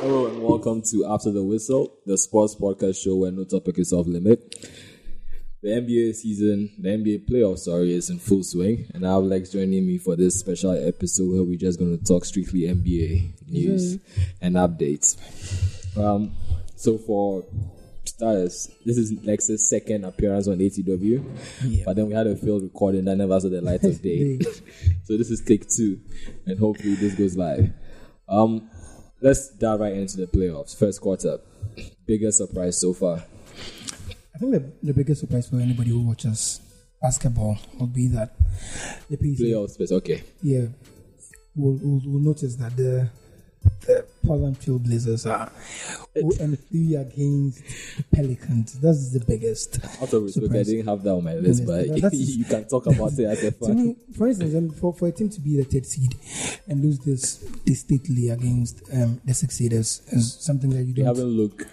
Hello and welcome to After the Whistle, the sports podcast show where no topic is off limit. The NBA season, the NBA playoff, sorry, is in full swing, and I have Lex joining me for this special episode where we're just going to talk strictly NBA news and updates. Um, so for starters, this is Lex's second appearance on ATW, Yeah. but then we had a failed recording that never saw the light of day. so this is take two, and hopefully this goes live. Um, let's dive right into the playoffs. First quarter, biggest surprise so far. I think the, the biggest surprise for anybody who watches basketball would be that the Pacers, Playoffs, okay. yeah, we'll, will will notice that the the Portland Trail Blazers are 0 and 3 against the Pelicans. That's the biggest. Out of respect, I didn't have that on my list, but you can talk about it as a To fan. me, for instance, and for, for a team to be the third seed and lose this distinctly against um, the six seeders is something that you don't haven't looked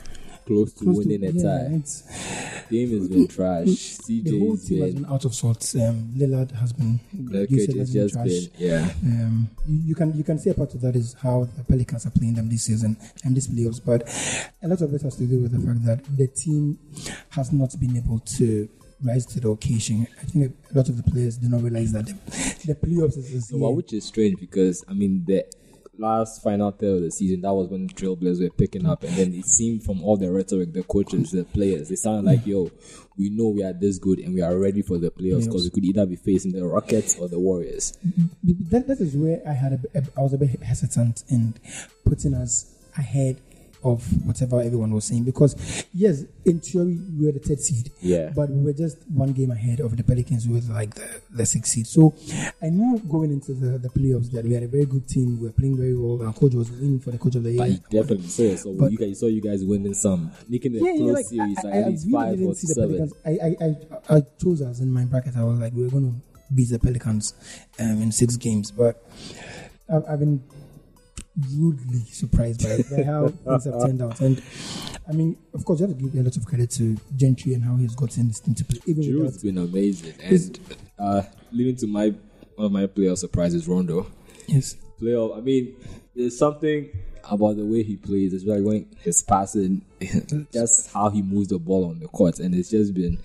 close to close to- winning a yeah, tie. it's- Game has been trash. the whole team has been, out of sorts. Um, Lillard has been, said, has been just trash. been, yeah. Um, you, you can you can see a part of that is how the Pelicans are playing them this season and these playoffs, but a lot of it has to do with the fact that the team has not been able to rise to the occasion. I think a lot of the players do not realize that the, the playoffs is, is Well, here. which is strange because I mean the last final third of the season that was when the Trailblazers were picking up, and then it seemed from all the rhetoric, the coaches, the players, they sounded like, "Yo, we know we are this good and we are ready for the playoffs because we could either be facing the Rockets or the Warriors." that, that is where I had a, I was a bit hesitant in putting us ahead of whatever everyone was saying because yes, in theory we were the third seed, Yeah. but we were just one game ahead of the Pelicans who was like the, the sixth seed. So I knew going into the, the playoffs that we had a very good team. We were playing very well. Our coach was winning for the coach of the But year. you definitely saw. So But- you guys saw you guys winning some, making a Yeah, close like, series, I, I, I really five didn't or see the seven. Pelicans. I, I, I, I chose us in my bracket. I was like, we're going to beat the Pelicans um, in six games, but I've, I've been rudely surprised by, by how things have turned out. And I mean, of course, you have to give a lot of credit to Gentry and how he's gotten this team to play. Even Jrue's without, been amazing, and uh, leading to my one of my playoff surprises, Rondo. yes, playoff. I mean, there's something about the way he plays. It's like when his passing, just how he moves the ball on the court, and it's just been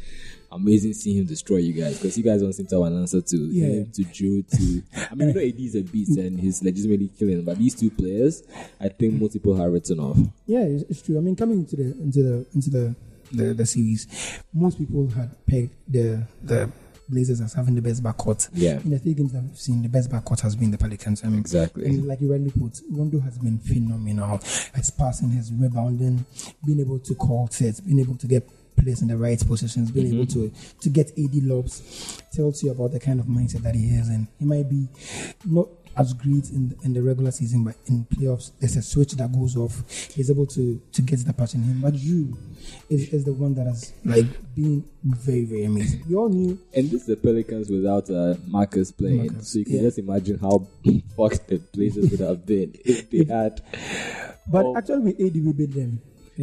amazing seeing him destroy you guys because you guys don't seem to have an answer to Yeah. him, to Jrue, to. I mean, you know, AD is a beast and he's legitimately killing, but these two players, I think multiple have written off. yeah, it's, it's true. I mean, coming into the into the into the the, the series, most people had pegged the the Blazers as having the best backcourt. Yeah. In the three games that we've seen, the best backcourt has been the Pelicans. I mean, Exactly. And like you rightly put, Rondo has been phenomenal. His passing, his rebounding, being able to call sets, being able to get players in the right positions, being able mm-hmm. to to get AD lobs, tells you about the kind of mindset that he has. And he might be not as great in in the regular season, but in playoffs, there's a switch that goes off. He's able to to get the patch in him. But you is, is the one that has like been very very amazing. We all knew And this is the Pelicans without uh, Marcus playing. Marcus, so you can yeah. just imagine how fucked the Blazers would have been if they had. But Oh. actually, with AD, we beat them.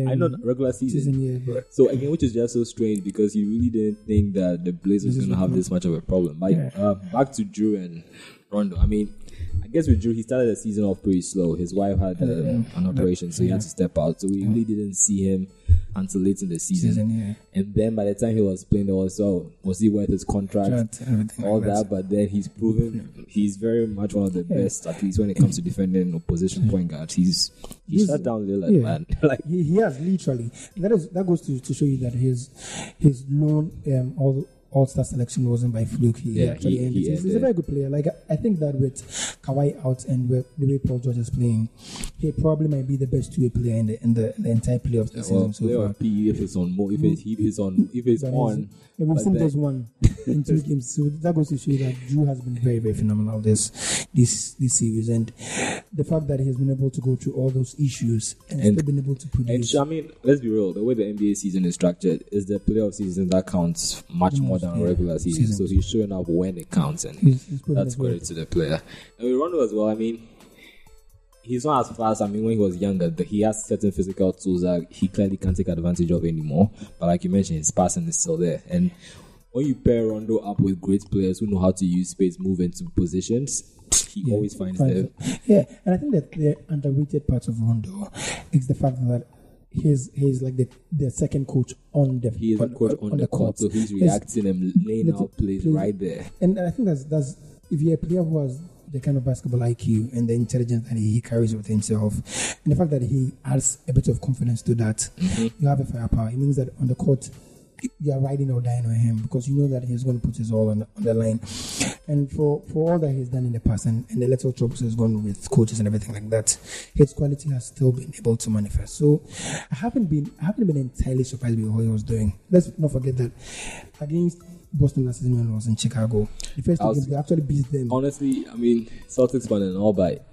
I know Um, regular season. season, yeah, but So again, which is just so strange because you really didn't think that the Blazers Blazers going to have this much of a problem. Like Yeah. uh, back to Jrue and Rondo. I mean, I guess with Jrue, he started the season off pretty slow. His wife had uh, Yeah. an operation, so he had to step out. So we really didn't see him until late in the season. season, yeah. And then by the time he was playing, there was oh, was he worth his contract? Contract, all like that, but then he's proven he's very much one of the best, at least when it comes to defending opposition point guards. He's he He's- shut down Lillard, yeah. man. like He, he has literally that is that goes to, to show you that his his known um all all star selection wasn't by fluke. He Yeah, actually he- earned he. He's, a very good player. Like I think that with Kawhi out and with the way Paul George is playing, he probably might be the best two way player in the in the, the entire playoffs this well, season so far. on P if it's on more if it's if it's on if it's on. yeah, we've seen just one in two games, so that goes to show that Jrue has been very, very phenomenal this this this series, and the fact that he has been able to go through all those issues and, And- still been able to produce. sh- I mean, let's be real. The way the NBA season is structured is the playoff season that counts much mm. more than a yeah, regular season. season. So he's showing up when it counts, and He's- he's that's credit to the player. And with Rondo as well. I mean, he's not as fast. I mean, when he was younger, he has certain physical tools that he clearly can't take advantage of anymore. But like you mentioned, his passing is still there. And when you pair Rondo up with great players who know how to use space, move into positions, he Yeah, always finds finds them. Yeah, and I think that the underrated part of Rondo is the fact that he's he's like the the second coach on the He is a on, coach on, the court, so he's reacting and laying out plays play- right there. And I think that's that's if you're a player who has the kind of basketball IQ and the intelligence that he, he carries with himself, and the fact that he adds a bit of confidence to that, Mm-hmm. you have a firepower. It means that on the court, you are riding or dying on him because you know that he's going to put his all on the, on the line. And for, for all that he's done in the past and, and the little troubles he's gone with coaches and everything like that, his quality has still been able to manifest. So I haven't been I haven't been entirely surprised with what he was doing. Let's not forget that against Boston last season when he was in Chicago, the first two was- games they actually beat them. Honestly, I mean, Celtics won and all, but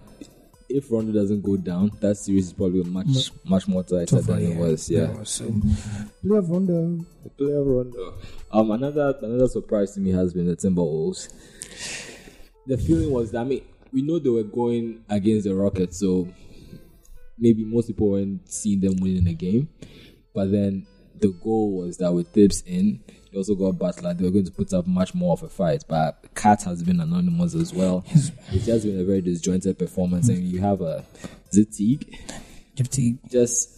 if Rondo doesn't go down, that series is probably much much more tighter Tougher, than it was. Yeah. So player of Rondo, The player Rondo. Um, another another surprise to me has been the Timberwolves. The feeling was that I mean we know they were going against the Rockets, so maybe most people weren't seeing them winning the game. But then the goal was that with Thibs in, they also got Butler. They were going to put up much more of a fight. But KAT has been anonymous as well. It's just been a very disjointed performance, and you have a Zitig Jeff Teague just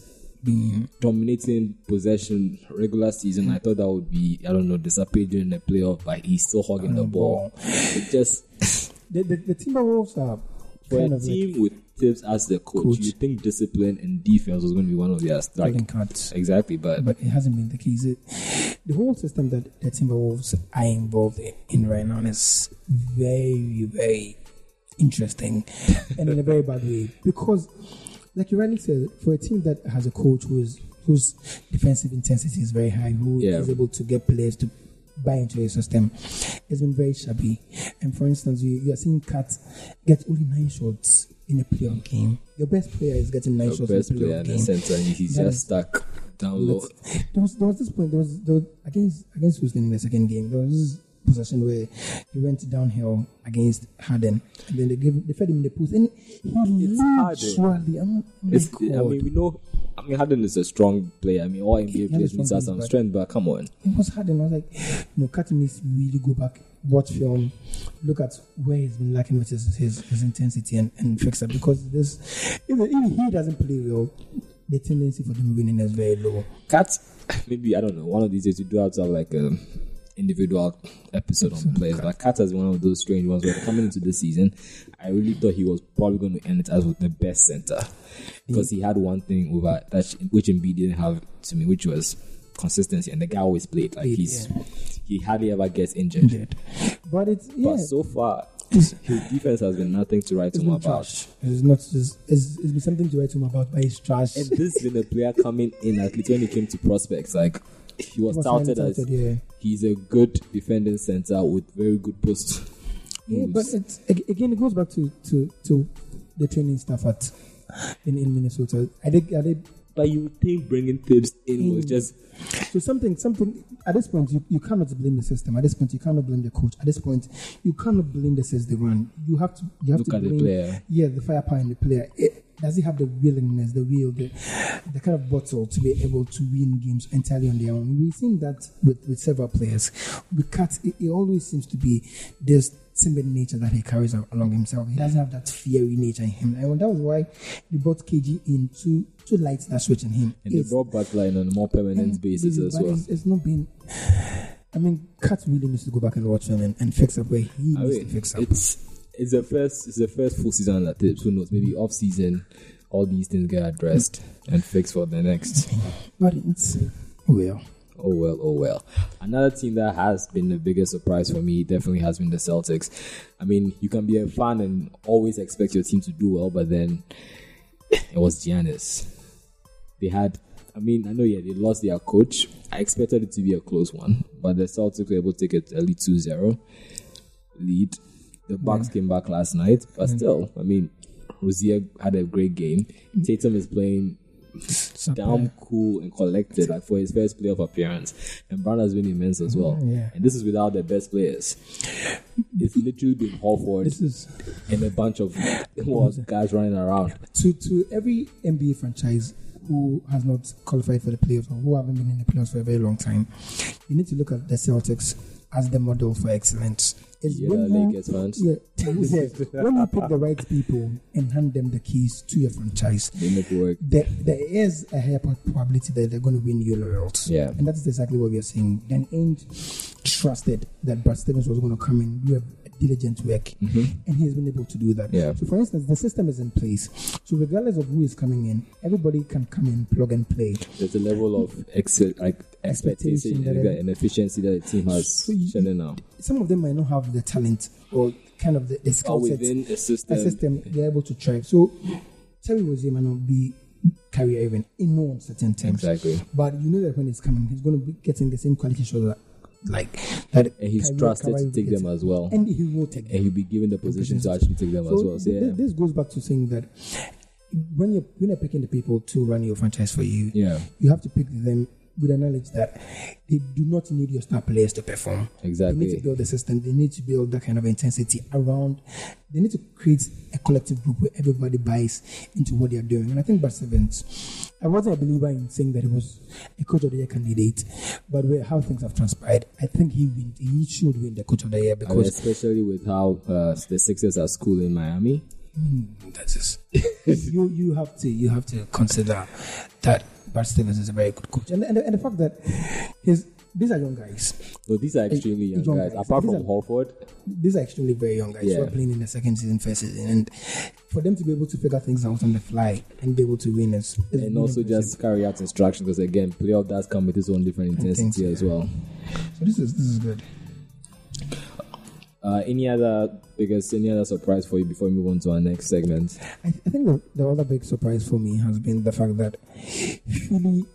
being dominating possession regular season. I thought that would be I don't know disappear during the playoff, but he's still hogging the ball. It just the, the, the Timberwolves are for kind a of like team with Thibs as the coach, Coach. you think discipline and defense was going to be one of their like exactly, but but it hasn't been the case. It, the whole system that the Timberwolves are involved in right now is very, very interesting and in a very bad way because, like you rightly said, for a team that has a coach who is whose defensive intensity is very high, who is Yeah. able to get players to buy into a system, it's been very shabby. And for instance, you, you are seeing KAT get only nine shots in a playoff game. Your best player is getting nine the shots best in a player playoff in the game. center, and he's That just stuck down low. There was, there was this point. There was, there was against against Houston in the second game. There was this possession where he went downhill against Harden, and then they gave they fed him in the post, and he It's literally. I'm, I'm oh It's, like, I mean, we know. I mean, Harden is a strong player. I mean, all NBA He players need to have base, some strength, but come on. it was Harden. I was like, no, Carton needs to really go back, watch film, look at where he's been lacking with his his, his intensity, and, and fix that because this even if he doesn't play well, the tendency for them winning is very low. KAT, maybe I don't know. One of these days we do have to have like a individual episode on players. But KAT is one of those strange ones where coming into the season, I really thought he was probably going to end it as with the best center because he had one thing over that which Embiid didn't have to me, which was consistency, and the guy always played like he's yeah. he hardly ever gets injured. Injured. But it's yeah. But so far, his defense has been nothing to write It's home about. trash. It's not just. It's, it's been something to write home about, but it's trash. And this has been a player coming in at least when he came to prospects. Like he was Was touted as yeah. he's a good defending center with very good post. Yeah, but it's again, it goes back to to, to the training staff at in, in Minnesota. I did. But you think bringing Thibs in was Mm. just So something, something. At this point, you, you cannot blame the system. At this point, you cannot blame the coach. At this point, you cannot blame the says they run. You have to. You have Look to at the blame, player. Yeah, the firepower in the player. It, does he have the willingness, the will, the, the kind of bottle to be able to win games entirely on their own? We've seen that with, with several players. With KAT, it, it always seems to be this timid nature that he carries along himself. He doesn't have that fiery nature in him. And that was why they brought KG in to, to light that switch in him. and they brought in on a more permanent basis as well. It's, it's not been. I mean, KAT really needs to go back and watch him and, and fix up where he I needs mean, to fix up. it's it's the first it's the first full season that Thibs. Who knows? Maybe off season, all these things get addressed and fixed for the next. But it's well. Oh well, oh well. Another team that has been the biggest surprise for me definitely has been the Celtics. I mean, you can be a fan and always expect your team to do well, but then it was Giannis. They had, I mean, I know, yeah, they lost their coach. I expected it to be a close one, but the Celtics were able to take it early 2 0 lead. The Bucks came back last night, but still, I mean, Rozier had a great game. Mm. Tatum is playing damn cool and collected like for his first playoff appearance. And Brown has been immense as well. Yeah. And this is without the best players. It's literally been Horford This is and a bunch of guys running around. to to every NBA franchise who has not qualified for the playoffs or who haven't been in the playoffs for a very long time. You need to look at the Celtics as the model for excellence. Is Yeah, when you, yeah, when you pick the right people and hand them the keys to your franchise, They make work. there, there is a higher probability that they're going to win you laurels. Yeah. And that's exactly what we are saying. Dan Ainge trusted that Brad Stevens was going to come in, do diligent work, and he has been able to do that. Mm-hmm. Yeah. So, for instance, the system is in place. So, regardless of who is coming in, everybody can come in, plug and play. There's a level of like expectation and, and efficiency that the team has So you-. Some of them might not have the talent or kind of the, the skill set, within a a system. system they're able to thrive. So, Terry Rozier might not be career even in no uncertain terms. Exactly. But you know that when he's coming, he's going to be getting the same quality shots that, like that. And he's Kyrie- trusted Kyrie to take them as well. and he will take them. And he'll be given the position to actually take them as well. So, yeah. this goes back to saying that when you're when you're picking the people to run your franchise for you, Yeah. you have to pick them with the knowledge that they do not need your star players to perform. Exactly. They need to build the system. They need to build that kind of intensity around. They need to create a collective group where everybody buys into what they are doing. And I think Brad Stevens, I wasn't a believer in saying that he was a coach of the year candidate, but with how things have transpired, I think he win, he should win the coach of the year because especially with how uh, the Sixers are school in Miami. That's just you. You have to. You have to consider that Brad Stevens is a very good coach, and and, the- and the fact that his these are young guys. So these are extremely young young guys. guys. Apart These from are- These are extremely very young guys who are playing in the second season, first season, and for them to be able to figure things out on the fly and be able to win is, is and also just carry out instructions because again, playoff does come with its own different intensity so, as well. so this is this is good. Uh, any other biggest, any other surprise for you before we move on to our next segment? I, I think the, the other big surprise for me has been the fact that Philly.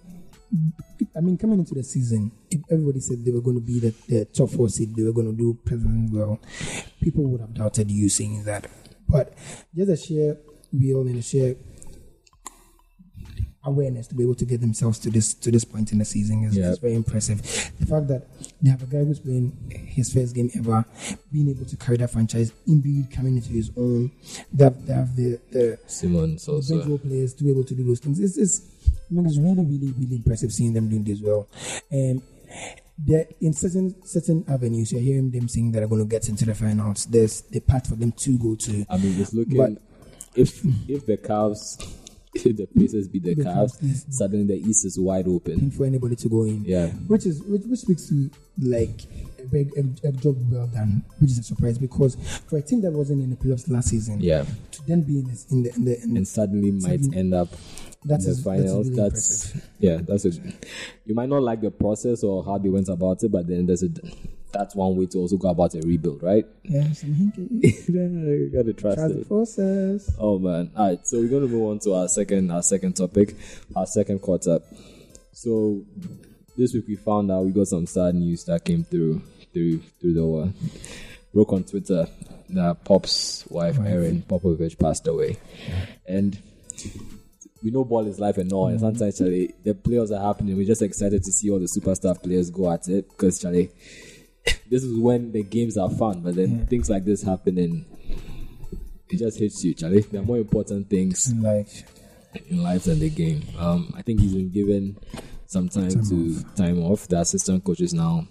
I mean, coming into the season, if everybody said they were going to be the, the top four seed, they were going to do present well. People would have doubted you saying that, but just a sheer will and a sheer awareness to be able to get themselves to this to this point in the season is, is very impressive. The fact that they have a guy who's playing his first game ever, being able to carry that franchise, indeed coming into his own, they have, they have the the Simmons also. players to be able to do those things. It's, it's, I mean, it's really, really, really impressive seeing them doing this well. And they're in certain certain avenues, you're hearing them saying that are going to get into the finals. There's the path for them to go to. I mean, it's looking But- if if the Cavs, the Pacers be the The yes. suddenly the East is wide open. for anybody to go in. Yeah. Which is which, which speaks to like a, very, a, a job well done, which is a surprise because for a team that wasn't in the playoffs last season, Yeah, to then be in, this, in the in the in and suddenly might end up that in the is finals. really That's, yeah, that's it. You might not like the process or how they went about it, but then there's a that's one way to also go about a rebuild, right? Yeah, some you gotta trust Trust the process. Oh man! All right, so we're gonna move on to our second our second topic, our second quarter. So this week we found out we got some sad news that came through through through the uh, broke on Twitter that Pop's wife Erin Popovich passed away, and we know ball is life and all, and sometimes Charlie, the playoffs are happening. We're just excited to see all the superstar players go at it because Charlie, this is when the games are fun, but then things like this happen and it just hits you, Charlie. There are more important things In life. in life than the game. Um, I think he's been given some time, to time off. The assistant coach is now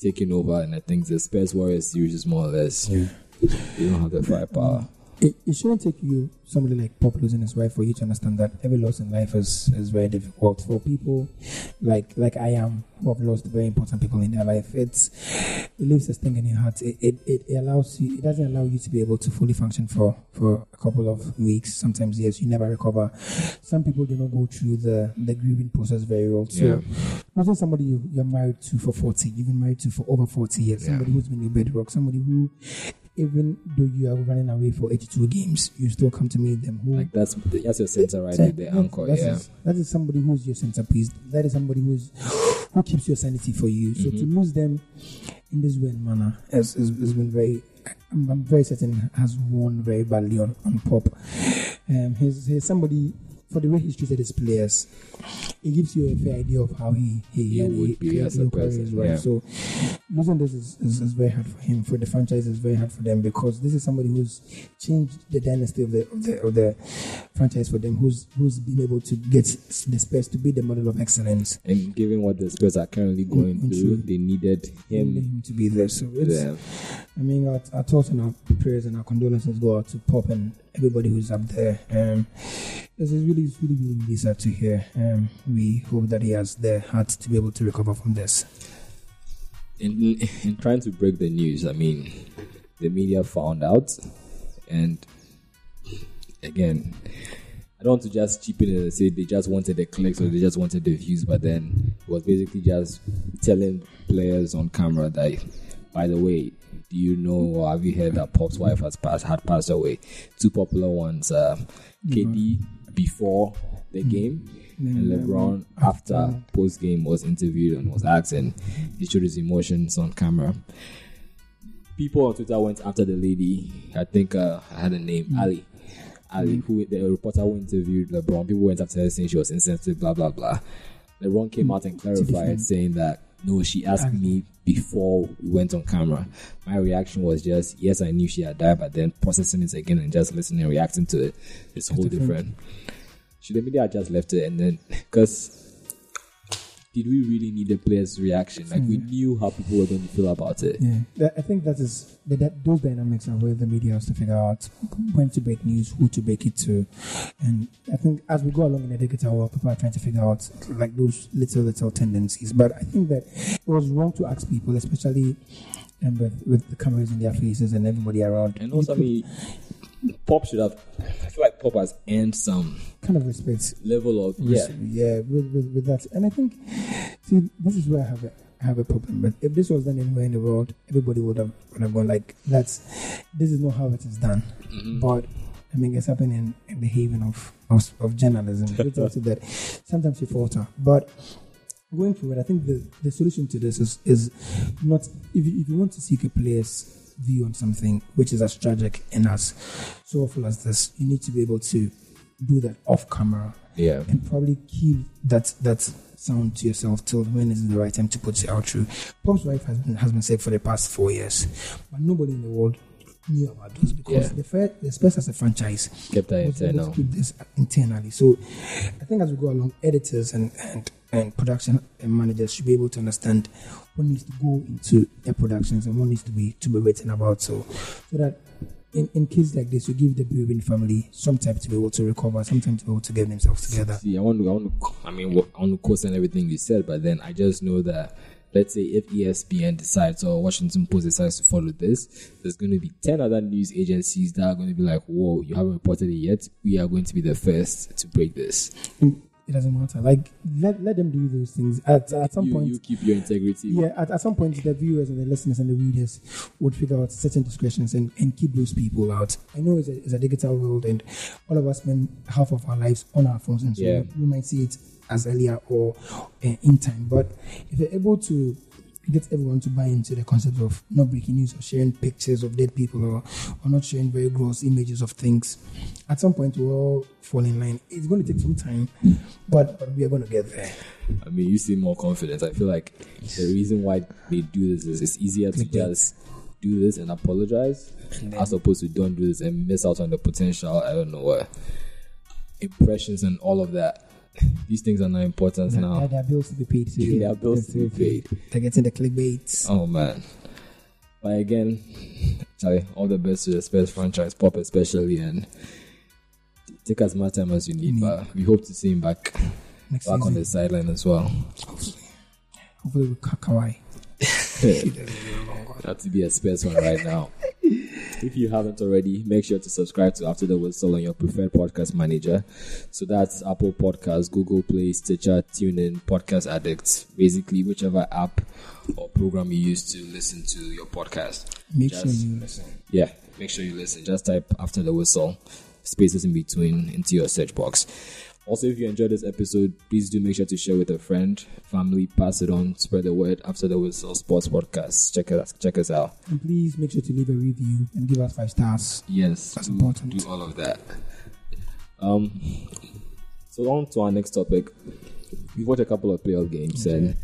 taking over, and I think the Spurs Warriors series is more or less. You don't have the firepower. It, it shouldn't take you somebody like Pop losing his wife for you to understand that every loss in life is, is very difficult for people like like I am who have lost very important people in their life. It's it leaves a sting in your heart. It, it, it, allows you it doesn't allow you to be able to fully function for, for a couple of weeks, sometimes years. You never recover. Some people do not go through the, the grieving process very well. So Yeah. Imagine somebody you, you're married to for 40, you've been married to for over 40 years, somebody who's been your bedrock, somebody who, even though you are running away for 82 games, you still come to meet them. Who, Like that's that's your center right there, the anchor. That's Yeah, is- that is somebody who's your centerpiece. That is somebody who's who keeps your sanity for you. So Mm-hmm. to lose them in this way and manner has, has, has been very. I'm, I'm very certain has worn very badly on, on pop. Um, he's, he's somebody for the way he's treated his players, it gives you a fair idea of how he he, He and would be as a person, right? yeah. So losing this is, is, is very hard for him. For the franchise, is very hard for them because this is somebody who's changed the dynasty of the of the, of the franchise for them. Who's who's been able to get the Spurs to be the model of excellence. And given what the Spurs are currently going Mm, through, they needed Him, him. to be there. So it's, there. I mean, our, our thoughts and our prayers and our condolences go out to Pop and everybody who's up there. Um, it's really, it's really, really, really sad to hear. Um, we hope that he has the heart to be able to recover from this. In, in trying to break the news, I mean, the media found out, and again, I don't want to just cheapen it and say they just wanted the clicks or they just wanted the views, but then it was basically just telling players on camera that, by the way, do you know or have you heard that Pop's wife has passed had passed away? Two popular ones, uh, KD before the game and LeBron after post game was interviewed and was asked and he showed his emotions on camera. People on Twitter went after the lady. I think uh, I had a name, Ali. Ali, who the reporter who interviewed LeBron. People went after her saying she was insensitive, blah blah blah. LeBron came out and clarified, saying that no, she asked me before we went on camera. My reaction was just yes, I knew she had died, but then processing it again and just listening and reacting to it. is whole different. Should the media just left it and then because did we really need the players' reaction? Like we knew how people were going to feel about it. Yeah, I think that is that, those dynamics are where the media has to figure out when to break news, who to break it to, and I think as we go along in the digital world, people are trying to figure out like those little little tendencies. But I think that it was wrong to ask people, especially um, with, with the cameras in their faces and everybody around, And also, I mean, Pop should have. I feel like Pop has earned some kind of respect level of yeah. yeah, with, with, with that. And I think, see, this is where I have a, I have a problem. But if this was done anywhere in the world, everybody would have would have gone like, "That's this is not how it is done." Mm-hmm. But I mean, it's happening in the haven of of, of journalism. Talk to that. Sometimes you falter, but. Going forward, I think the, the solution to this is, is not if you, if you want to seek a player's view on something which is as tragic and as so awful as this, you need to be able to do that off camera Yeah. and probably keep that that sound to yourself till when is the right time to put it out through. Pop's wife has been has been said for the past four years, but nobody in the world knew about those because Yeah. the first, the Spurs as a franchise Kept that internal. keep this internally. So I think as we go along, editors and and and production managers should be able to understand what needs to go into their productions and what needs to be to be written about. So so that in, in cases like this, you give the bereaving family some time to be able to recover, some time to be able to get themselves together. See, I want to, I want to, I mean, I want to co-sign everything you said, but then I just know that, let's say if ESPN decides or Washington Post decides to follow this, there's going to be 10 other news agencies that are going to be like, whoa, you haven't reported it yet. We are going to be the first to break this. Mm. It doesn't matter. Like let let them do those things. At at some You, point, you keep your integrity. yeah. At, at some point, the viewers and the listeners and the readers would figure out certain discretions and, and keep those people out. I know it's a, it's a digital world, and all of us spend half of our lives on our phones, and so Yeah. we might see it as earlier or uh, in time. But if you're able to get everyone to buy into the concept of not breaking news or sharing pictures of dead people or, or not sharing very gross images of things, at some point we'll all fall in line. It's going to take some time, but, but we are going to get there. I mean, you seem more confident. I feel like the reason why they do this is it's easier to just do this and apologize as opposed to don't do this and miss out on the potential, I don't know what, impressions and all of that. These things are not important now. There are bills to be paid. So There are bills to be paid. They're getting the clickbaits. Oh man. But again, Charlie, all the best to the Spurs franchise, Pop especially, and take as much time as you need. But we hope to see him back Next back on the sideline as well. hopefully with Ka- Kawhi. Not to be a Spurs one right now. If you haven't already, make sure to subscribe to After the Whistle on your preferred podcast manager. So that's Apple Podcasts, Google Play, Stitcher, TuneIn, Podcast Addicts, basically whichever app or program you use to listen to your podcast. Make Just- sure you listen. Yeah, make sure you listen. Just type after the whistle, spaces in between into your search box. Also, if you enjoyed this episode, please do make sure to share with a friend, family, pass it on, spread the word. After the whistle, sports podcast. Check us, check us out. And please make sure to leave a review and give us five stars. Yes, That's do- important. Do all of that. Um, So on to our next topic. We've watched a couple of playoff games, and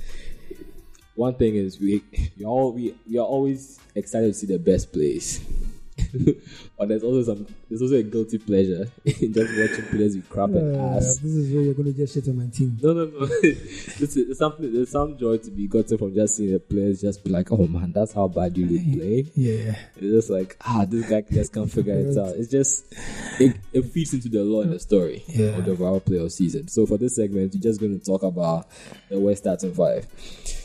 one thing is we we all we, we are always excited to see the best plays. but there's also some there's also a guilty pleasure in just watching players with crap and Uh, ass. this is where you're going to just shit on my team. No, no, no. this is, there's something. There's some joy to be gotten from just seeing the players just be like, "Oh man, that's how bad you would play." Yeah. It's just like, ah, this guy just can't figure it out. It's just it, it feeds into the law and the story Yeah. of the overall playoff season. So for this segment, we're just going to talk about the West starting five.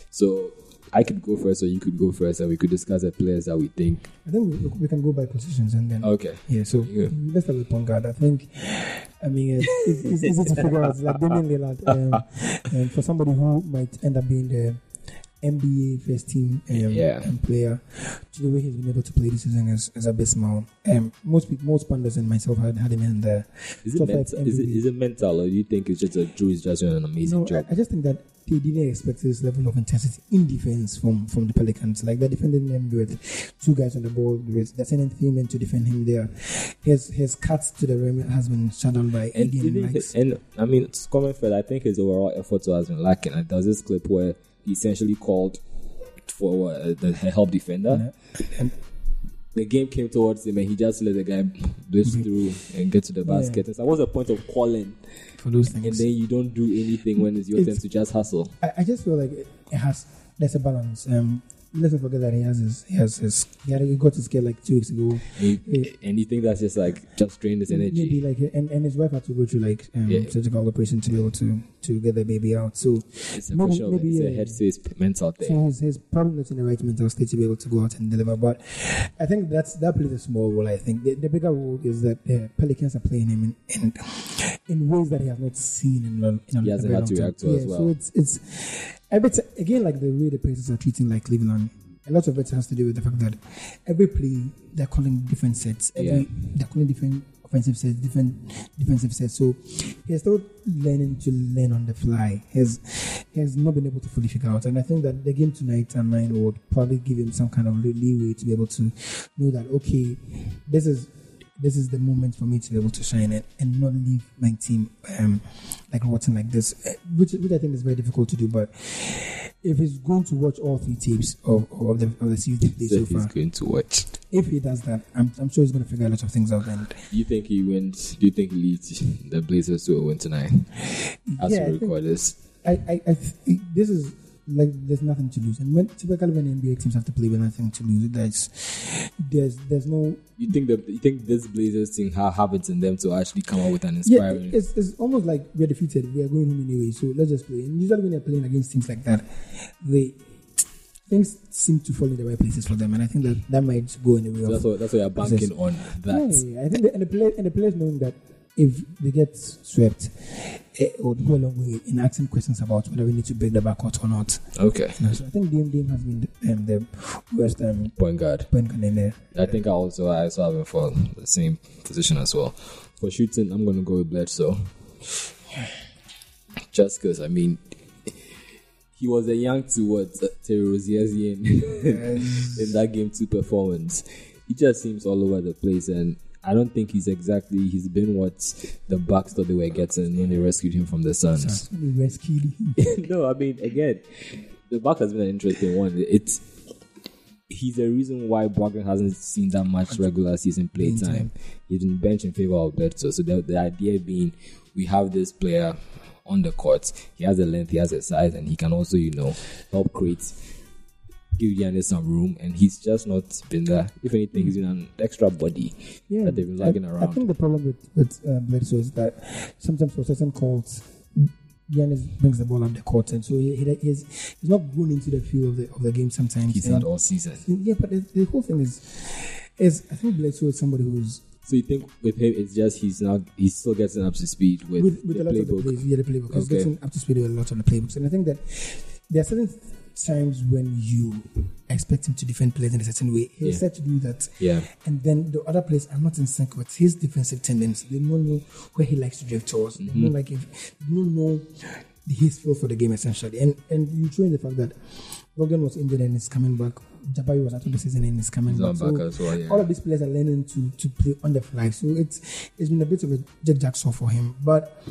So I could go first, or you could go first, and we could discuss the players that we think. I think we, we can go by positions and then. Okay. Yeah, so Yeah. let's start with point guard. I think, I mean, it's, it's, it's easy to figure out. It's like Damian Lillard. Um, and for somebody who might end up being the NBA first team um, Yeah. um, player, to the way he's been able to play this season is, is abysmal. Um, most people, most pundits and myself had, had him in the Is it, mental, is it it mental, or do you think it's just a Jrue is just doing an amazing No, I, job? I just think that they didn't expect this level of intensity in defense from, from the Pelicans. Like they're defending him with two guys on the ball. With, they're sending three men to defend him there. His his cuts to the rim has been shut down by And and I mean, it's common fair. I think his overall effort has been lacking. And there was this clip where he essentially called for uh, the help defender. and The game came towards him, and he just let the guy blitz through and get to the basket. And so, what's the point of calling? for those things? And then you don't do anything when it's your It's- turn to just hustle. I, I just feel like it, it has there's a balance. Um, let's not forget that he has his he has his he, had, he got his kid like two weeks ago. And you, and you think that's just like just drain his energy? Maybe like and, and his wife had to go through like um, Yeah. surgical operation to be able to to get the baby out. So It's a maybe- of maybe, it's a yeah. head space mental thing. So he's, he's probably not in the right mental state to be able to go out and deliver. But I think that's that plays a small role. I think the, the bigger role is that the Pelicans are playing him in, in in ways that he has not seen in, a- in a, He hasn't had to react to yeah, as well. So it's it's a bit again like the way the Pacers are treating like Cleveland. A lot of it has to do with the fact that every play they're calling different sets. Every Yeah. they're calling different offensive sets, different defensive sets. So he's still learning to learn on the fly. He's he has not been able to fully figure out. And I think that the game tonight and nine would probably give him some kind of leeway to be able to know that okay, this is this is the moment for me to be able to shine it and not leave my team um, like rotten like this, eh, which which I think is very difficult to do. But if he's going to watch all three tapes of, of the of the they played So so he's far, going to watch. if he does that, I'm, I'm sure he's going to figure a lot of things out. And Do you think he wins? Do you think he leads the Blazers to a win tonight? As yeah, I we think- record this. I, I, I th- this is like there's nothing to lose, and when typically when NBA teams have to play with nothing to lose, there's there's there's no You think that you think this Blazers thing have, have in them to actually come up with an inspiring. yeah. It's, it's almost like we're defeated. We are going home anyway, so let's just play. And usually when they're playing against teams like that, they things seem to fall in the right places for them, and I think that that might go in the way So of that's what that's why you're banking on that. Yeah, I think the, and the players and the players knowing that if they get swept, it would go a long way in asking questions about whether we need to break the backcourt or not. Okay, You know, so I think Dame Dame has been um, the worst um, point guard. point guard in there. I think I also I also have him for the same position as well. For shooting, I'm gonna go with Bledsoe. Just because I mean, he was a young to what Terry Rozier in in that game two performance. He just seems all over the place, and I don't think he's exactly he's been what the Bucks thought they were getting when they rescued him from the Suns. Rescued him. no, I mean again, the Buck has been an interesting one. It's he's the reason why Brogdon hasn't seen that much regular season play time. time. He's been bench in favor of Bledsoe. So the, the idea being, we have this player on the court. He has the length, he has the size, and he can also, you know, help create. Give Giannis some room, and he's just not been there. If anything, he's been an extra body Yeah, that they've been lagging I, around. I think the problem with with uh, Bledsoe is that sometimes for certain calls, Giannis brings the ball up the court, and so he, he, he's he's not going into the feel of the of the game sometimes. he's and, had all season. yeah, but the, the whole thing is is I think Bledsoe is somebody who's So you think with him, it's just he's now he's still getting up to speed with, with, with the a lot playbook. of the plays. Yeah, the playbook. He's getting up to speed with a lot of the playbooks. And I think that there are certain times when you expect him to defend players in a certain way. He's Yeah. set to do that. Yeah. And then the other players are not in sync with his defensive tendencies. They don't know where he likes to drift towards. They don't mm-hmm. like if they don't know his feel for the game essentially. And and you throw in the fact that Logan was injured and is coming back. Jabari was out of the season and is coming back. on So well, yeah. All of these players are learning to to play on the fly. So it's it's been a bit of a jack jack saw for him. But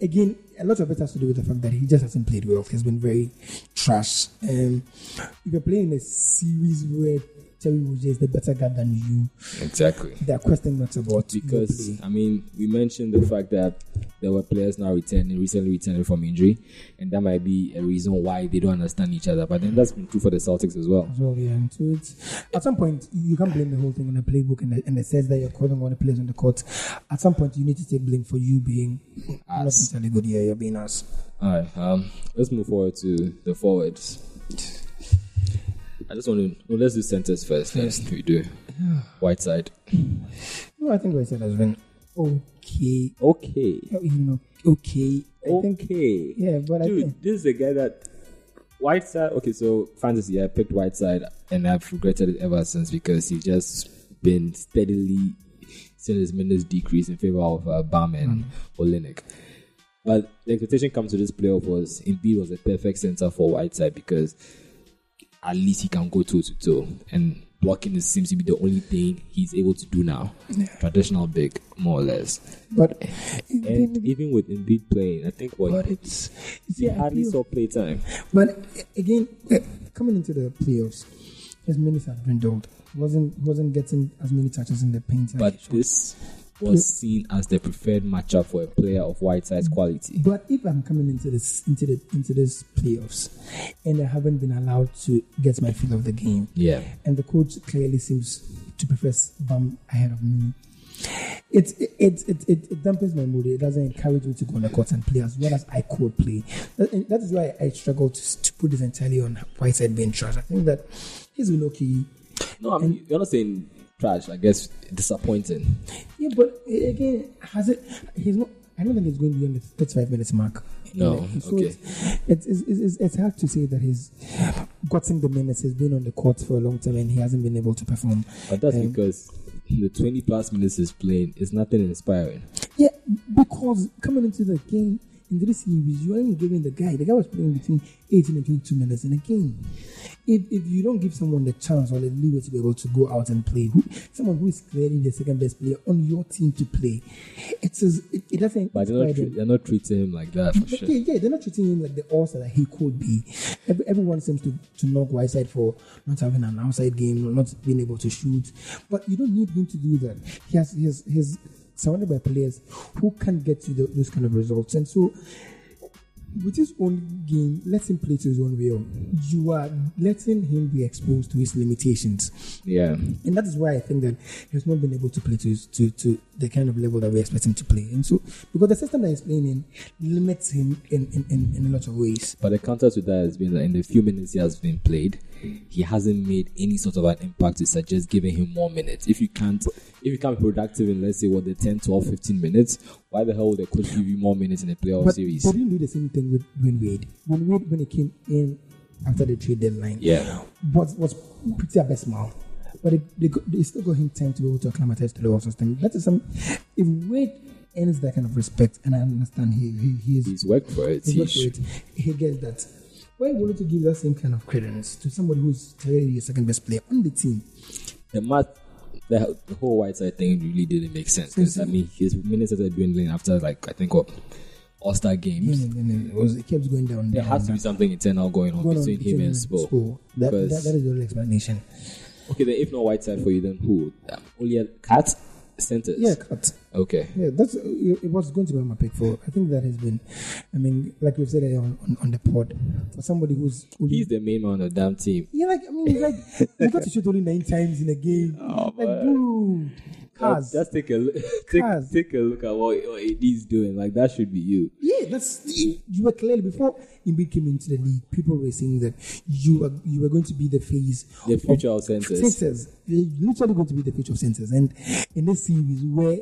again, a lot of it has to do with the fact that he just hasn't played well. He's been very trash. Um, if you're playing a series where Terry Rozier is the better guy than you, Exactly. there are question marks about Because. I mean, we mentioned the fact that there were players now returning, recently returning from injury, and that might be a reason why they don't understand each other. But then that's been true for the Celtics as well. as well, yeah. And so it's at some point you can't blame the whole thing on the playbook and the, and the sense that you're calling all the players on the court. At some point, you need to take blame for you being not entirely good. Yeah, you're being us. All right, um, let's move forward to the forwards. I just want to. No, let's do centers first. First, we do. Whiteside. No, I think what I said has been okay. Okay. You know, okay. I think Okay. yeah, but I Dude, think this is a guy that Whiteside. Okay, so fantasy. I picked Whiteside, and I've regretted it ever since because he's just been steadily seeing his minutes decrease in favor of uh, Bam and Olynyk. But the expectation comes to this playoff was Embiid was a perfect center for Whiteside because at least he can go toe to toe, and blocking is, seems to be the only thing he's able to do now. Traditional big, more or less. but And even with Embiid playing, I think what but it's he yeah, hardly saw playtime. But again, uh, coming into the playoffs, his minutes have dwindled. wasn't wasn't getting as many touches in the paint. But he should. Was seen as the preferred matchup for a player of Whiteside's quality. But if I'm coming into this into the into this playoffs and I haven't been allowed to get my feel of the game, Yeah. and the coach clearly seems to prefer Bam ahead of me. It it, it, it, it dampens my mood. It doesn't encourage me to go on the court and play as well as I could play. That, that is why I struggle to, to put this entirely on Whiteside being trash. I think that he's been okay. No, I mean, you're not saying trash, I guess disappointing. Yeah, but uh, again, has it? He's not. I don't think it's going beyond the 35 minutes mark. No, so okay. It's, it's, it's, it's, it's hard to say that he's gotten the minutes. He's been on the court for a long time and he hasn't been able to perform. But that's Um, because the 20 plus minutes he's playing is nothing inspiring. Yeah, because coming into the game in this series, you aren't giving the guy. The guy was playing between 18 and 22 minutes in a game. If, if you don't give someone the chance or the leeway to be able to go out and play, who, someone who is clearly the second best player on your team to play, it says it, it doesn't. But they're not, tre- they're not treating him like that for sure. Yeah, yeah, they're not treating him like the all-star that he could be. Every, everyone seems to, to knock Whiteside for not having an outside game, not being able to shoot. But you don't need him to do that. He has, he has, he's surrounded by players who can get you the, those kind of results. And so, with his own game, let him play to his own will. You are letting him be exposed to his limitations. Yeah. And that is why I think that he's not been able to play to, his, to to the kind of level that we expect him to play. And so, because the system that he's playing in limits him in, in, in, in a lot of ways. But the counter to that has been that in the few minutes he has been played, he hasn't made any sort of an impact to suggest giving him more minutes. If you can't if you can't be productive in let's say what the 10, 12, 15 minutes, why the hell would the coach give you more minutes in a playoff But series? they didn't do the same thing with Dwyane Wade. When Wade, when he came in after the trade deadline, Yeah. was was pretty abysmal. But they, they, they still got him time to be able to acclimatize to the whole system. That is some. If Wade earns that kind of respect, and I understand he he, he is He's worked for it. He He worked for it. He gets that. Why wouldn't you give that same kind of credence to somebody who's clearly your second best player on the team? the math, the, the whole Whiteside thing really didn't make sense because I mean his minutes started dwindling after like I think what All Star games. It, was, it kept going down. There down, has to be something internal going on Going on between him and Spo. That, that, that is the only explanation. Okay, then if not Whiteside for you, then who? Um, only a cat centers. Yeah, cut. Okay. Yeah, that's it, it was going to be my pick for. I think that has been. I mean, like we've said on, on, on the pod, for somebody who's only He's the main man on the damn team. Yeah, like I mean, like you got to shoot only nine times in a game. Oh, like, man. dude, cars. just take a look, take, Cars. take a look at what, what AD's doing. Like that should be you. yeah, that's you were clearly before Embiid came into the league. People were saying that you were you were going to be the face, The future of centers. centers. You're literally going to be the future of centers. And in this series where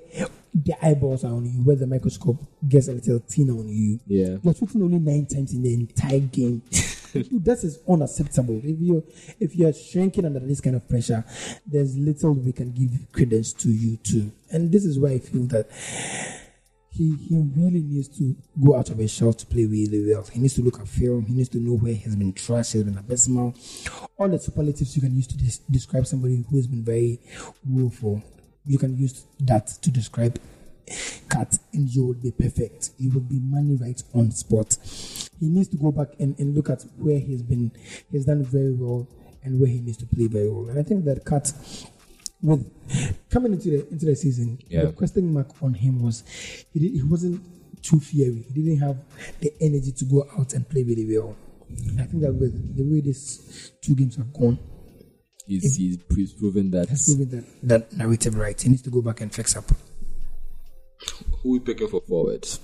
the eyeballs are on you, where the microscope gets a little thinner on you, Yeah. you're shooting only nine times in the entire game. That is unacceptable. If you if you're shrinking under this kind of pressure, there's little we can give credence to you too. And this is why I feel that he he really needs to go out of his shell to play really well. He needs to look at film. He needs to know where he's been trashed, he's been abysmal. All the superlatives you can use to des- describe somebody who has been very willful. You can use that to describe KAT and you would be perfect. You would be money right on spot. He needs to go back and, and look at where he's been, he's done very well and where he needs to play very well. And I think that KAT with coming into the into the season, Yeah. the question mark on him was he did, he wasn't too fiery. He didn't have the energy to go out and play really well. I think that with the way these two games have gone, He's, he's, he's proven that. has proven that that narrative right. He needs to go back and fix up. Who we picking for forwards?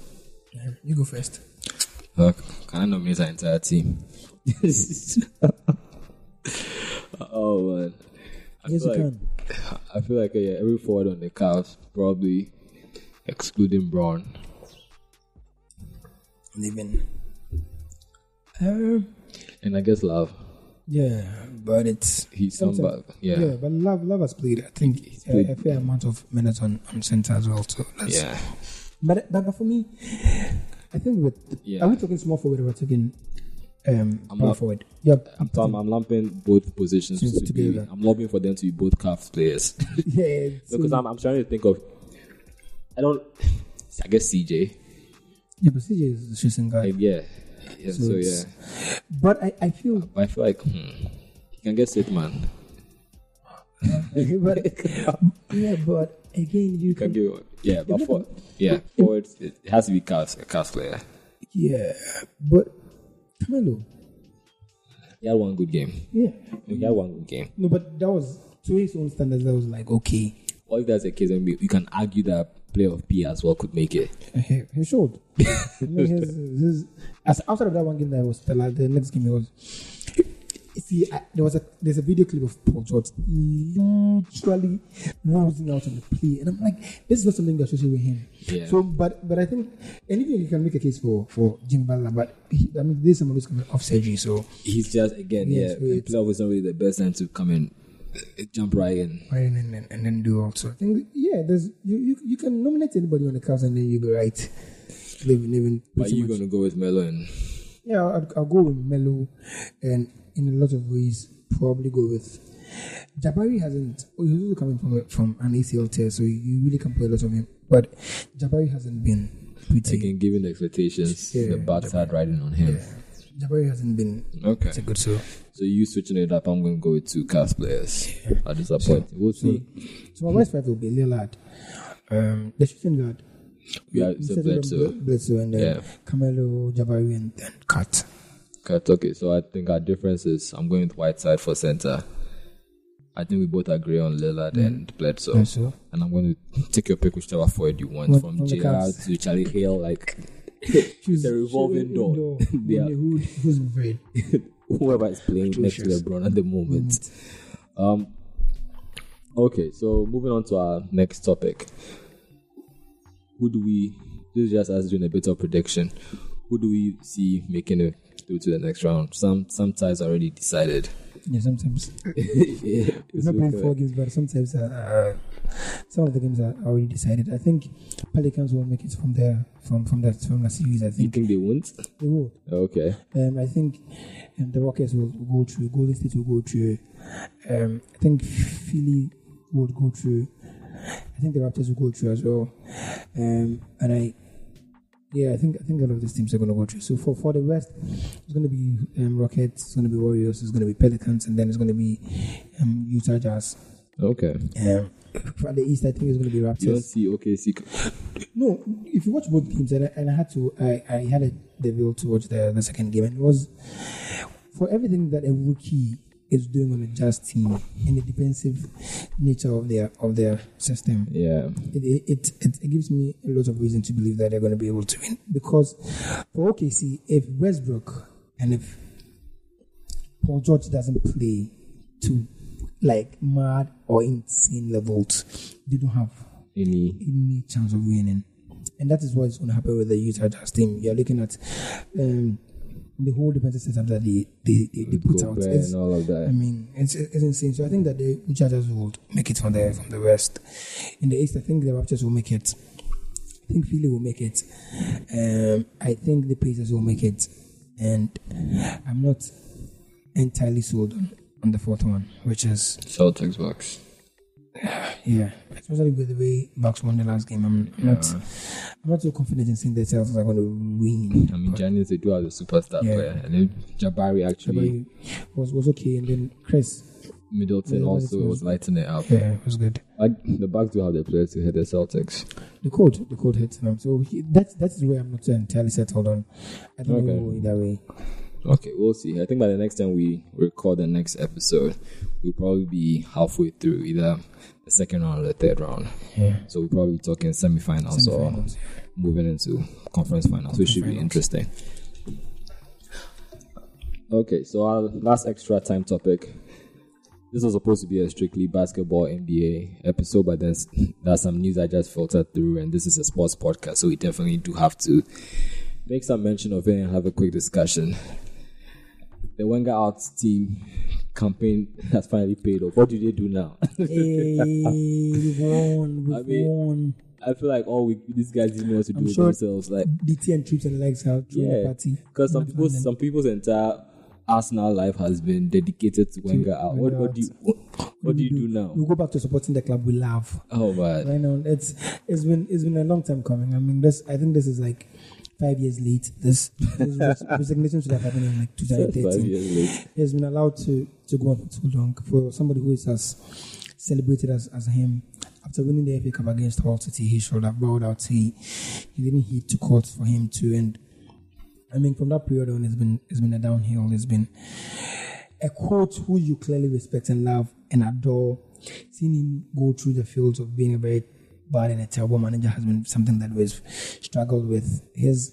Yeah, you go first. Look, can I nominate our entire team? oh man. I Yes, feel you like, can. I feel like uh, yeah, every forward on the Cavs, probably excluding Bron. Even. Um, And I guess Love. yeah, but it's He's some sometimes- back. Yeah. yeah, but Love Love has played. I think a, played- a fair amount of minutes on on center as well. So that's, Yeah. But, but but for me, I think with Yeah. are we talking small forward or we're talking um I'm power not- forward? Yep. I'm, I'm, I'm lumping both positions to be. together. I'm lobbying for them to be both Cavs players. yeah. so- because I'm, I'm trying to think of. I don't. I guess CJ. yeah, but CJ is the shooting guy. Yeah. Yeah. So So, yeah. But I, I feel But I feel like hmm, you can get it, man. but yeah, but again you You can can give. Yeah, but for yeah forwards, it has to be Cavs, a Cavs player. yeah, but Carmelo, He had one good game. yeah, He had one good game. no, but that was to his own standards. That was like okay, Or if that's the case, then we- you can argue that player of P as well could make it. Uh, he, he. I mean, his, his, as outside of that one game that was the, like, the next game he was. See, I, there was a there's a video clip of Paul George literally losing out on the play, and I'm like, this is not something that associated with him. Yeah. So, but but I think anything you can make a case for for Jim Butler, but he, I mean, this someone who's coming off surgery, so He's just again, Yes, yeah. so The it's- playoff is not really the best time to come in, uh, jump right in. and then and, and then do also. I think yeah, there's you, you you can nominate anybody on the Cavs and then you'll be right. Living, living But pretty you much. gonna go with Melo and Yeah, I'll, I'll go with Melo, and in a lot of ways, probably go with Jabari. Hasn't oh, he's also coming from from an ACL tear, so you really can put a lot of him. But Jabari hasn't been pretty. again, given the expectations, Yeah, the bad side riding on him. Jabari hasn't been Okay. It's a good. So, So you switching it up, I'm going to go with two Cavs players. At disappointing. We'll see. so my worst five will be Lillard, um, the shooting guard. Yeah, We it's a settled Bledsoe. Bledsoe, and then Yeah. Carmelo, Jabari, and then KAT. Cut. Okay, so I think our difference is I'm going with Whiteside for center. I think we both agree on Lillard mm. and Bledsoe. Bledsoe. And I'm going to take your pick, whichever forward you want, What- from the JR to Charlie Hale. Like, She's a revolving door. yeah. Yeah. Who, who's afraid? whoever is playing next to. LeBron at the moment. Mm. Um. Okay, so moving on to our next topic. Who do we? This is just us doing a bit of prediction. Who do we see making it through to the next round? Some some ties already decided. Yeah, sometimes. yeah, We're not playing four games, but sometimes uh, some of the games are already decided. I think Pelicans will make it from there, from from that from the series. I You think think they won't? they will. Okay. Um, I think um, the Rockets will go through. Golden State will go through. Um, I think Philly would go through. I think the Raptors will go through as well. Um, and I, yeah, I think I think all of these teams are going to go through. So for for the West, it's going to be um, Rockets, it's going to be Warriors, it's going to be Pelicans, and then it's going to be um, Utah Jazz. Okay. Um, for the East, I think it's going to be You don't Raptors. see OKC. No, if you watch both teams, and I, and I had to, I, I had a, the will to watch the, the second game, and it was for everything that a rookie is doing on a Jazz team in the defensive nature of their of their system. Yeah. It, it, it, it, it gives me a lot of reason to believe that they're going to be able to win because for OKC, if Westbrook and if Paul George doesn't play to like mad or insane levels, they don't have Any. any chance of winning. And that is what is going to happen with the Utah Jazz team. You're looking at um, the whole defensive setup that they, they, they, they put out. And all of I mean, it's, it's insane. So I think that the Jazz will make it from the from the West. In the East, I think the Raptors will make it. I think Philly will make it. Um, I think the Pacers will make it. And I'm not entirely sold on, on the fourth one, which is Celtics Bucks. Yeah, especially with the way Bucks won the last game. I'm not, I'm not so confident in saying the Celtics are going to win. I mean, Giannis they do have a superstar Yeah. player, and then Jabari actually But was was okay, and then Khris, Middleton Yeah, also Middleton. was lighting it up. yeah, it was good. Like the Bucks do have their players to hit the Celtics. The code, the code hits them. So he, that's that's where I'm not entirely settled on. I don't Okay. know either way. Okay, we'll see. I think by the next time we record the next episode, we'll probably be halfway through either the second round or the third round. Yeah. So we'll probably be talking semifinals, or moving into conference finals, conference which should be interesting. Okay, so our last extra time topic. This was supposed to be a strictly basketball NBA episode, but then there's some news I just filtered through, and this is a sports podcast, so we definitely do have to make some mention of it and have a quick discussion. The Wenger out team campaign has finally paid off. What do they do now? Hey, we've won. We've I mean, won. I feel like all we these guys didn't know what to do I'm with sure- themselves. Like DT and Troopz and legs have thrown the Yeah, party. because some Not people's some people's entire Arsenal life has been dedicated to Wenger out. What, what do you what, what do you do now? We go back to supporting the club we love. Oh man, Right now, it's it's been it's been a long time coming. I mean, this I think this is like five years late. This, this resignation should have happened in like five 2013. years late. He has been allowed to to go on for too long for somebody who is as celebrated as, as him. After winning the FA Cup against Hull City, he should have bowed out. He he didn't hit to court for him to end. I mean, from that period on, it's been it's been a downhill. It's been a coach who you clearly respect and love and adore. Seeing him go through the fields of being a very and a terrible manager has been something that we've struggled with. His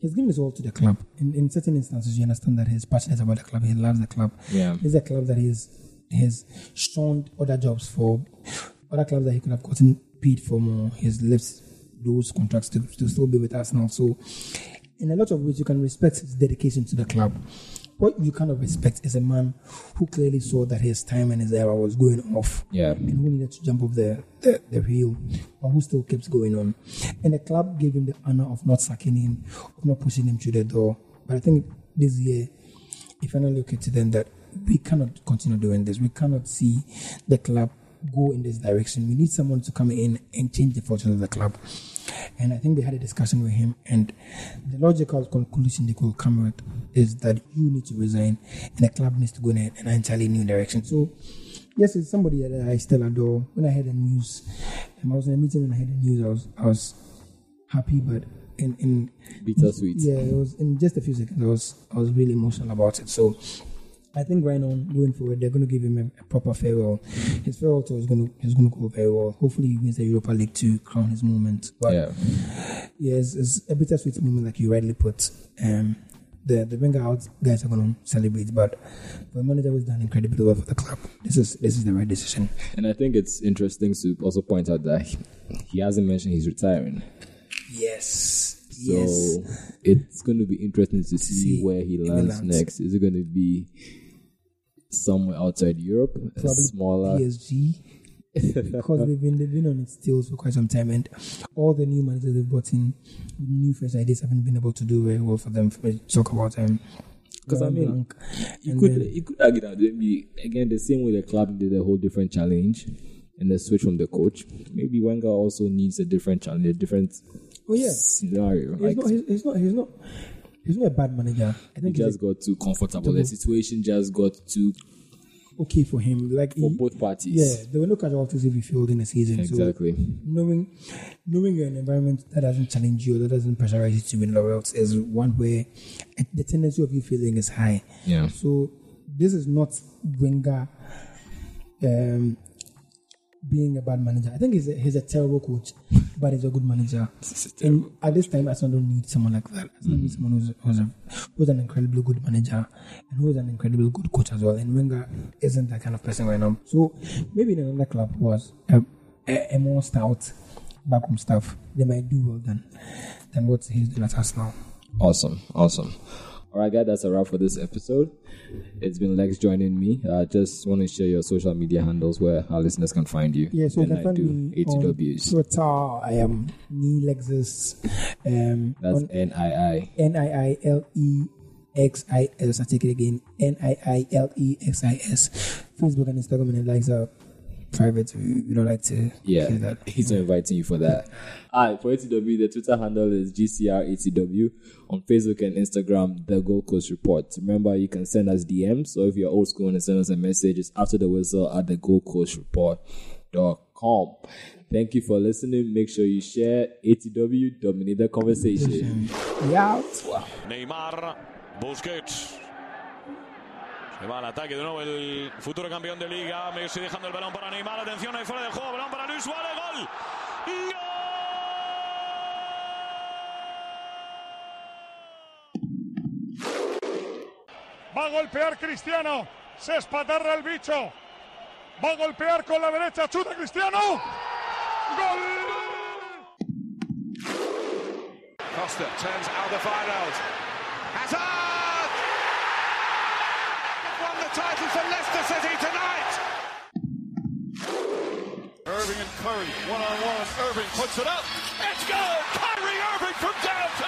he's given his all to the club. In, in certain instances, you understand that he's passionate about the club. He loves the club. Yeah. It's a club that he's he's shunned other jobs for, other clubs that he could have gotten paid for more. He's left those contracts to, to still be with Arsenal. So, in a lot of ways, you can respect his dedication to the club. What you kind of respect is a man who clearly saw that his time and his era was going off Yeah, and who needed to jump off the, the, the hill, but who still kept going on. And the club gave him the honor of not sacking him, of not pushing him to the door. But I think this year, if I look at them, that we cannot continue doing this. We cannot see the club go in this direction. We need someone to come in and change the fortune of the club. And I think they had a discussion with him, and the logical conclusion they could come with is that you need to resign, and the club needs to go in an entirely new direction. So, yes, it's somebody that I still adore. When I heard the news, um, I was in a meeting and I heard the news. I was I was happy, but in in bittersweet. yeah, it was in just a few seconds. I was I was really emotional about it. So I think right on going forward, they're going to give him a, a proper farewell. His farewell tour is going to is going to go very well. Hopefully, he wins the Europa League to crown his moment. But Yeah, yes, it's a bittersweet moment, like you rightly put. Um, the the Wenger out guys are going to celebrate, but the manager who's done incredibly well for the club, this is this is the right decision. and I think it's interesting to also point out that he, he hasn't mentioned he's retiring. Yes, So yes. it's going to be interesting to see, see where he lands lands. next. Is it going to be somewhere outside Europe, a Probably smaller? PSG because they've been they've been on its tails for quite some time, and all the new managers they've brought in, new fresh ideas haven't been able to do very well for them. For talk about um, 'Cause I mean, Blanc, You and could then- you could argue that maybe again the same way the club did a whole different challenge and the switch from the coach. Maybe Wenger also needs a different challenge, a different oh yeah, scenario. he's Like not he's, he's not he's not he's not a bad manager. I he think he's just got too comfortable. The situation just got too okay for him. Like for he- both parties. yeah, there were no casualties if he failed in the season. Exactly. So knowing knowing an environment that doesn't challenge you, that doesn't pressurize you to win laurels, is one where the tendency of you failing is high. Yeah. So this is not Wenger um, being a bad manager. I think he's a, he's a terrible coach, but he's a good manager. And at this time, Arsenal don't need someone like that. Arsenal need someone who's, who's, a, who's an incredibly good manager and who's an incredibly good coach as well. And Wenger isn't that kind of person right now. So maybe in another club was a, a, a more stout backroom staff, they might do well than than what he's doing at Arsenal. Awesome. Awesome. All right, guys, that's a wrap for this episode. It's been Lex joining me. I just want to share your social media handles where our listeners can find you. Yeah, so you can I find me on Twitter. I am Neelexis. Um, That's N I I. N I I L E X I S. I take it again. N I I L E X I S. Facebook and Instagram and Alexa. Private. We, we don't like to Yeah, hear that. he's not inviting you for that. All right, for ATW, the Twitter handle is GCRATW. On Facebook and Instagram, The Gold Coast Report. Remember, you can send us DMs, so if you're old school and send us a message, it's after the whistle at the Gold Coast Report.com. Thank you for listening. Make sure you share ATW, dominate the conversation. We out. Neymar, Busquets. Se va al ataque de nuevo el futuro campeón de liga. Messi dejando el balón para Neymar. Atención ahí fuera del juego. Balón para Luis Suárez. Gol. Va a golpear Cristiano. Se espatarra el bicho. Va a golpear con la derecha. Chuta Cristiano. Gol. Costa turns Alderweireld. Hazard! Won the title for Leicester City tonight. Irving and Curry one on one. Irving puts it up. It's good. Kyrie Irving from downtown.